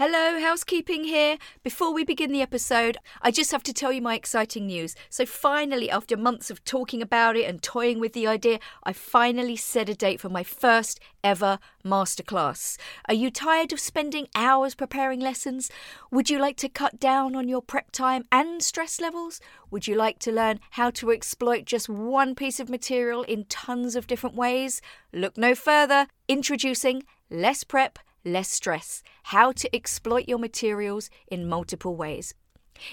Hello, housekeeping here. Before we begin the episode, I just have to tell you my exciting news. So, finally, after months of talking about it and toying with the idea, I finally set a date for my first ever masterclass. Are you tired of spending hours preparing lessons? Would you like to cut down on your prep time and stress levels? Would you like to learn how to exploit just one piece of material in tons of different ways? Look no further. Introducing Less Prep less stress, how to exploit your materials in multiple ways.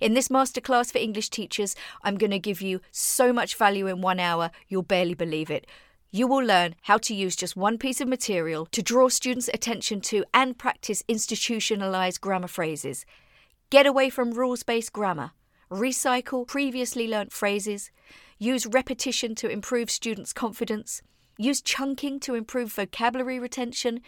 In this masterclass for English teachers, I'm going to give you so much value in one hour, you'll barely believe it. You will learn how to use just one piece of material to draw students' attention to and practice institutionalized grammar phrases. Get away from rules based grammar. Recycle previously learnt phrases. Use repetition to improve students' confidence. Use chunking to improve vocabulary retention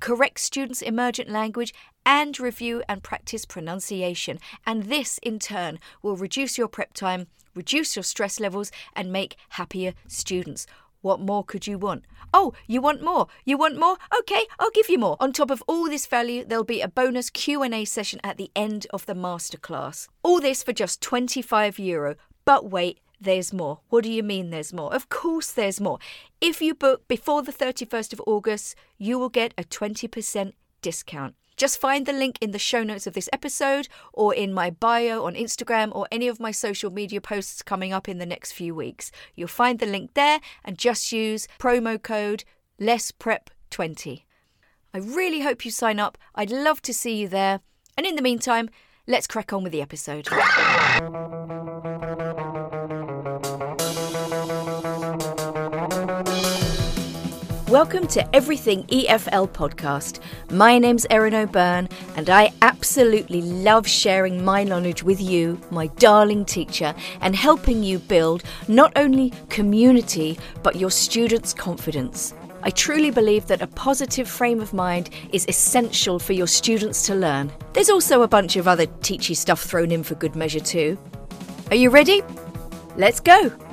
correct students' emergent language, and review and practice pronunciation. And this, in turn, will reduce your prep time, reduce your stress levels, and make happier students. What more could you want? Oh, you want more? You want more? Okay, I'll give you more. On top of all this value, there'll be a bonus Q&A session at the end of the masterclass. All this for just 25 euro. But wait, there's more. What do you mean there's more? Of course there's more. If you book before the 31st of August, you will get a 20% discount. Just find the link in the show notes of this episode or in my bio on Instagram or any of my social media posts coming up in the next few weeks. You'll find the link there and just use promo code LessPrep20. I really hope you sign up. I'd love to see you there. And in the meantime, let's crack on with the episode. Welcome to Everything EFL podcast. My name's Erin O'Byrne, and I absolutely love sharing my knowledge with you, my darling teacher, and helping you build not only community but your students' confidence. I truly believe that a positive frame of mind is essential for your students to learn. There's also a bunch of other teachy stuff thrown in for good measure, too. Are you ready? Let's go!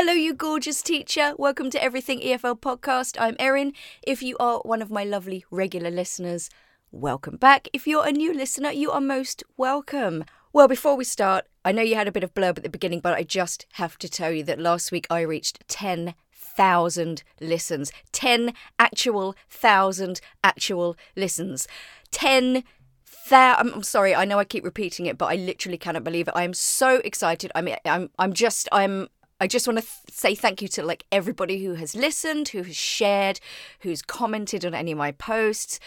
Hello, you gorgeous teacher. Welcome to Everything EFL podcast. I'm Erin. If you are one of my lovely regular listeners, welcome back. If you're a new listener, you are most welcome. Well, before we start, I know you had a bit of blurb at the beginning, but I just have to tell you that last week I reached 10,000 listens. 10 actual thousand actual listens. 10 that I'm, I'm, sorry i know i keep repeating it but i literally cannot believe it i am so excited i mean i'm i'm just i'm I just want to th- say thank you to like everybody who has listened, who has shared, who's commented on any of my posts.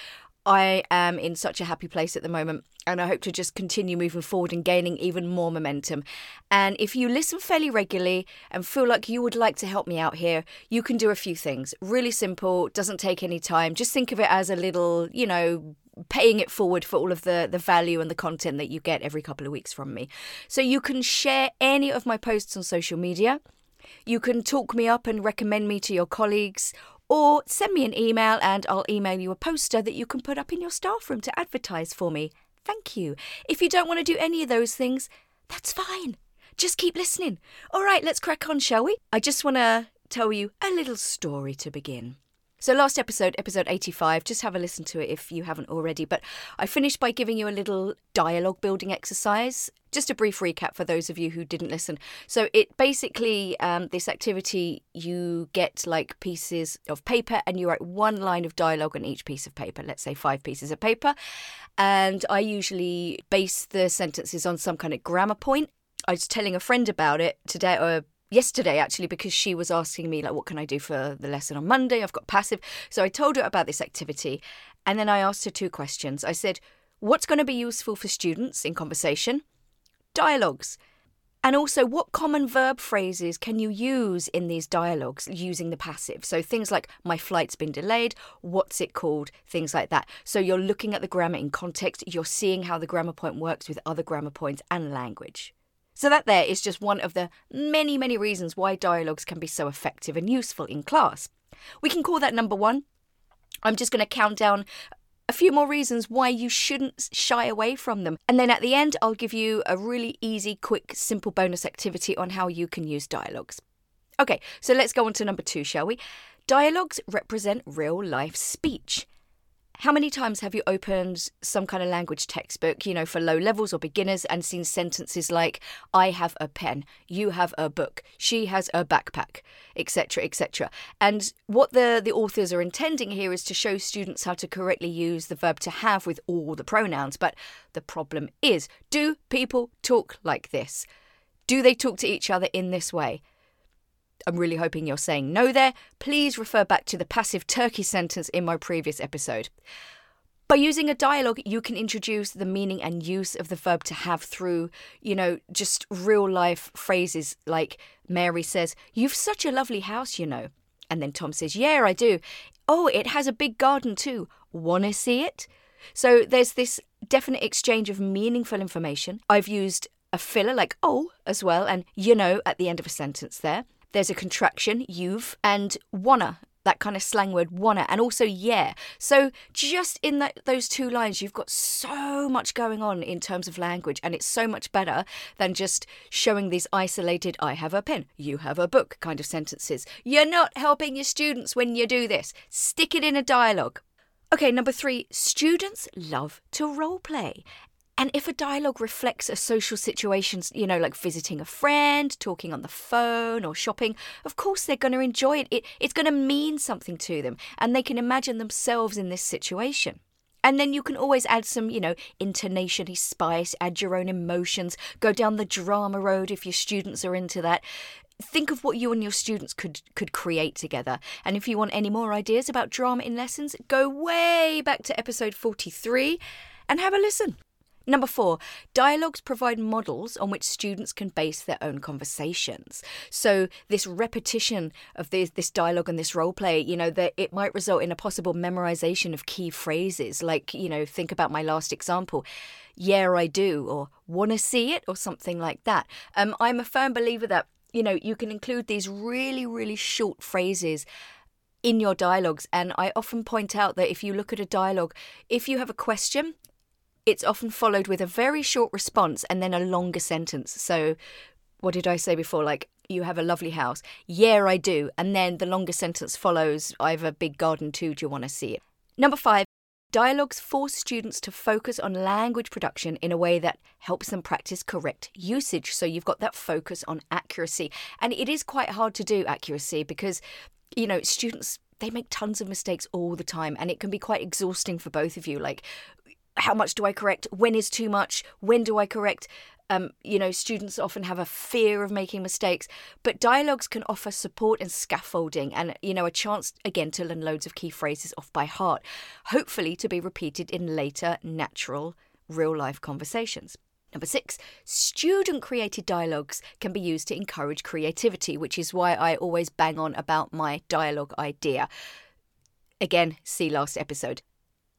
I am in such a happy place at the moment, and I hope to just continue moving forward and gaining even more momentum. And if you listen fairly regularly and feel like you would like to help me out here, you can do a few things. Really simple, doesn't take any time. Just think of it as a little, you know, paying it forward for all of the the value and the content that you get every couple of weeks from me. So you can share any of my posts on social media. You can talk me up and recommend me to your colleagues or send me an email and I'll email you a poster that you can put up in your staff room to advertise for me. Thank you. If you don't want to do any of those things, that's fine. Just keep listening. All right, let's crack on, shall we? I just want to tell you a little story to begin. So, last episode, episode 85, just have a listen to it if you haven't already. But I finished by giving you a little dialogue building exercise. Just a brief recap for those of you who didn't listen. So, it basically, um, this activity, you get like pieces of paper and you write one line of dialogue on each piece of paper, let's say five pieces of paper. And I usually base the sentences on some kind of grammar point. I was telling a friend about it today, or yesterday actually because she was asking me like what can I do for the lesson on Monday? I've got passive. So I told her about this activity and then I asked her two questions. I said what's going to be useful for students in conversation? Dialogues. And also what common verb phrases can you use in these dialogues using the passive? So things like my flight's been delayed what's it called? things like that. So you're looking at the grammar in context. You're seeing how the grammar point works with other grammar points and language so, that there is just one of the many, many reasons why dialogues can be so effective and useful in class. We can call that number one. I'm just going to count down a few more reasons why you shouldn't shy away from them. And then at the end, I'll give you a really easy, quick, simple bonus activity on how you can use dialogues. Okay, so let's go on to number two, shall we? Dialogues represent real life speech. How many times have you opened some kind of language textbook, you know, for low levels or beginners and seen sentences like, I have a pen, you have a book, she has a backpack, etc., etc. And what the, the authors are intending here is to show students how to correctly use the verb to have with all the pronouns. But the problem is, do people talk like this? Do they talk to each other in this way? I'm really hoping you're saying no there. Please refer back to the passive turkey sentence in my previous episode. By using a dialogue, you can introduce the meaning and use of the verb to have through, you know, just real life phrases like Mary says, You've such a lovely house, you know. And then Tom says, Yeah, I do. Oh, it has a big garden too. Wanna see it? So there's this definite exchange of meaningful information. I've used a filler like oh as well and you know at the end of a sentence there. There's a contraction, you've, and wanna, that kind of slang word wanna, and also yeah. So just in that, those two lines, you've got so much going on in terms of language, and it's so much better than just showing these isolated I have a pen, you have a book kind of sentences. You're not helping your students when you do this. Stick it in a dialogue. Okay, number three, students love to role play. And if a dialogue reflects a social situation, you know, like visiting a friend, talking on the phone, or shopping, of course they're going to enjoy it. it it's going to mean something to them, and they can imagine themselves in this situation. And then you can always add some, you know, intonation spice, add your own emotions, go down the drama road if your students are into that. Think of what you and your students could could create together. And if you want any more ideas about drama in lessons, go way back to episode 43 and have a listen. Number four, dialogues provide models on which students can base their own conversations. So this repetition of this, this dialogue and this role play, you know, that it might result in a possible memorization of key phrases. Like, you know, think about my last example. Yeah, I do, or wanna see it, or something like that. Um, I'm a firm believer that, you know, you can include these really, really short phrases in your dialogues. And I often point out that if you look at a dialogue, if you have a question, it's often followed with a very short response and then a longer sentence. So, what did I say before? Like, you have a lovely house. Yeah, I do. And then the longer sentence follows I have a big garden too. Do you want to see it? Number five, dialogues force students to focus on language production in a way that helps them practice correct usage. So you've got that focus on accuracy. And it is quite hard to do accuracy because, you know, students they make tons of mistakes all the time and it can be quite exhausting for both of you like how much do I correct? When is too much? When do I correct? Um, you know, students often have a fear of making mistakes, but dialogues can offer support and scaffolding and, you know, a chance again to learn loads of key phrases off by heart, hopefully to be repeated in later, natural, real life conversations. Number six, student created dialogues can be used to encourage creativity, which is why I always bang on about my dialogue idea. Again, see last episode.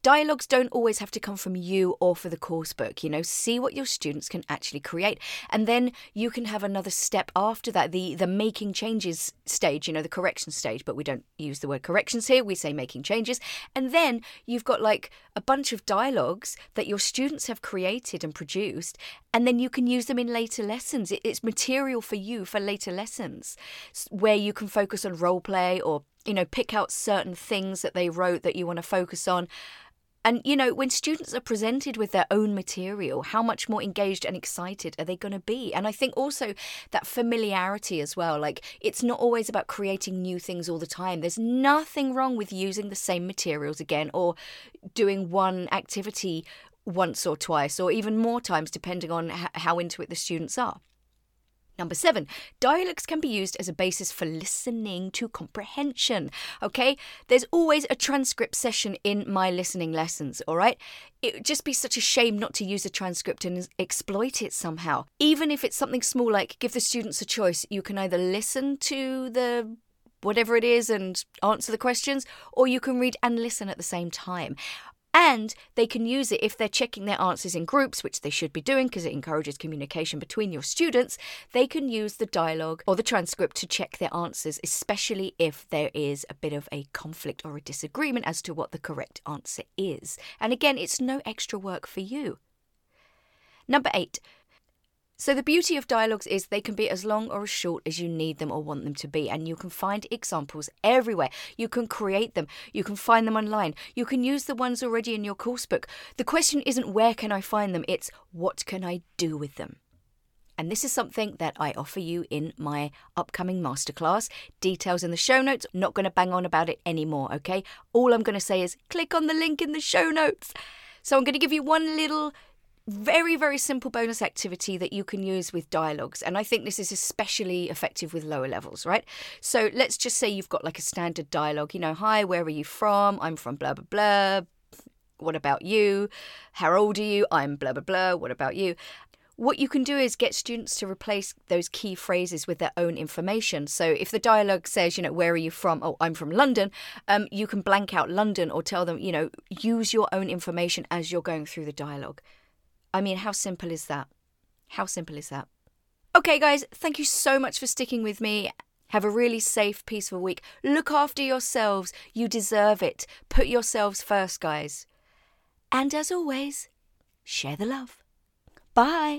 Dialogues don't always have to come from you or for the course book. You know, see what your students can actually create. And then you can have another step after that, the the making changes stage, you know, the correction stage, but we don't use the word corrections here, we say making changes. And then you've got like a bunch of dialogues that your students have created and produced, and then you can use them in later lessons. It's material for you for later lessons where you can focus on role play or you know, pick out certain things that they wrote that you want to focus on. And, you know, when students are presented with their own material, how much more engaged and excited are they going to be? And I think also that familiarity as well. Like, it's not always about creating new things all the time. There's nothing wrong with using the same materials again or doing one activity once or twice or even more times, depending on how into it the students are. Number seven, dialects can be used as a basis for listening to comprehension. Okay, there's always a transcript session in my listening lessons, all right? It would just be such a shame not to use a transcript and exploit it somehow. Even if it's something small like give the students a choice, you can either listen to the whatever it is and answer the questions, or you can read and listen at the same time. And they can use it if they're checking their answers in groups, which they should be doing because it encourages communication between your students. They can use the dialogue or the transcript to check their answers, especially if there is a bit of a conflict or a disagreement as to what the correct answer is. And again, it's no extra work for you. Number eight, So, the beauty of dialogues is they can be as long or as short as you need them or want them to be, and you can find examples everywhere. You can create them, you can find them online, you can use the ones already in your course book. The question isn't where can I find them, it's what can I do with them? And this is something that I offer you in my upcoming masterclass. Details in the show notes. Not going to bang on about it anymore, okay? All I'm going to say is click on the link in the show notes. So I'm going to give you one little very, very simple bonus activity that you can use with dialogues. And I think this is especially effective with lower levels, right? So let's just say you've got like a standard dialogue, you know, hi, where are you from? I'm from blah, blah, blah. What about you? How old are you? I'm blah, blah, blah. What about you? What you can do is get students to replace those key phrases with their own information. So if the dialogue says, you know, where are you from? Oh, I'm from London. Um, you can blank out London or tell them, you know, use your own information as you're going through the dialogue. I mean, how simple is that? How simple is that? Okay, guys, thank you so much for sticking with me. Have a really safe, peaceful week. Look after yourselves. You deserve it. Put yourselves first, guys. And as always, share the love. Bye.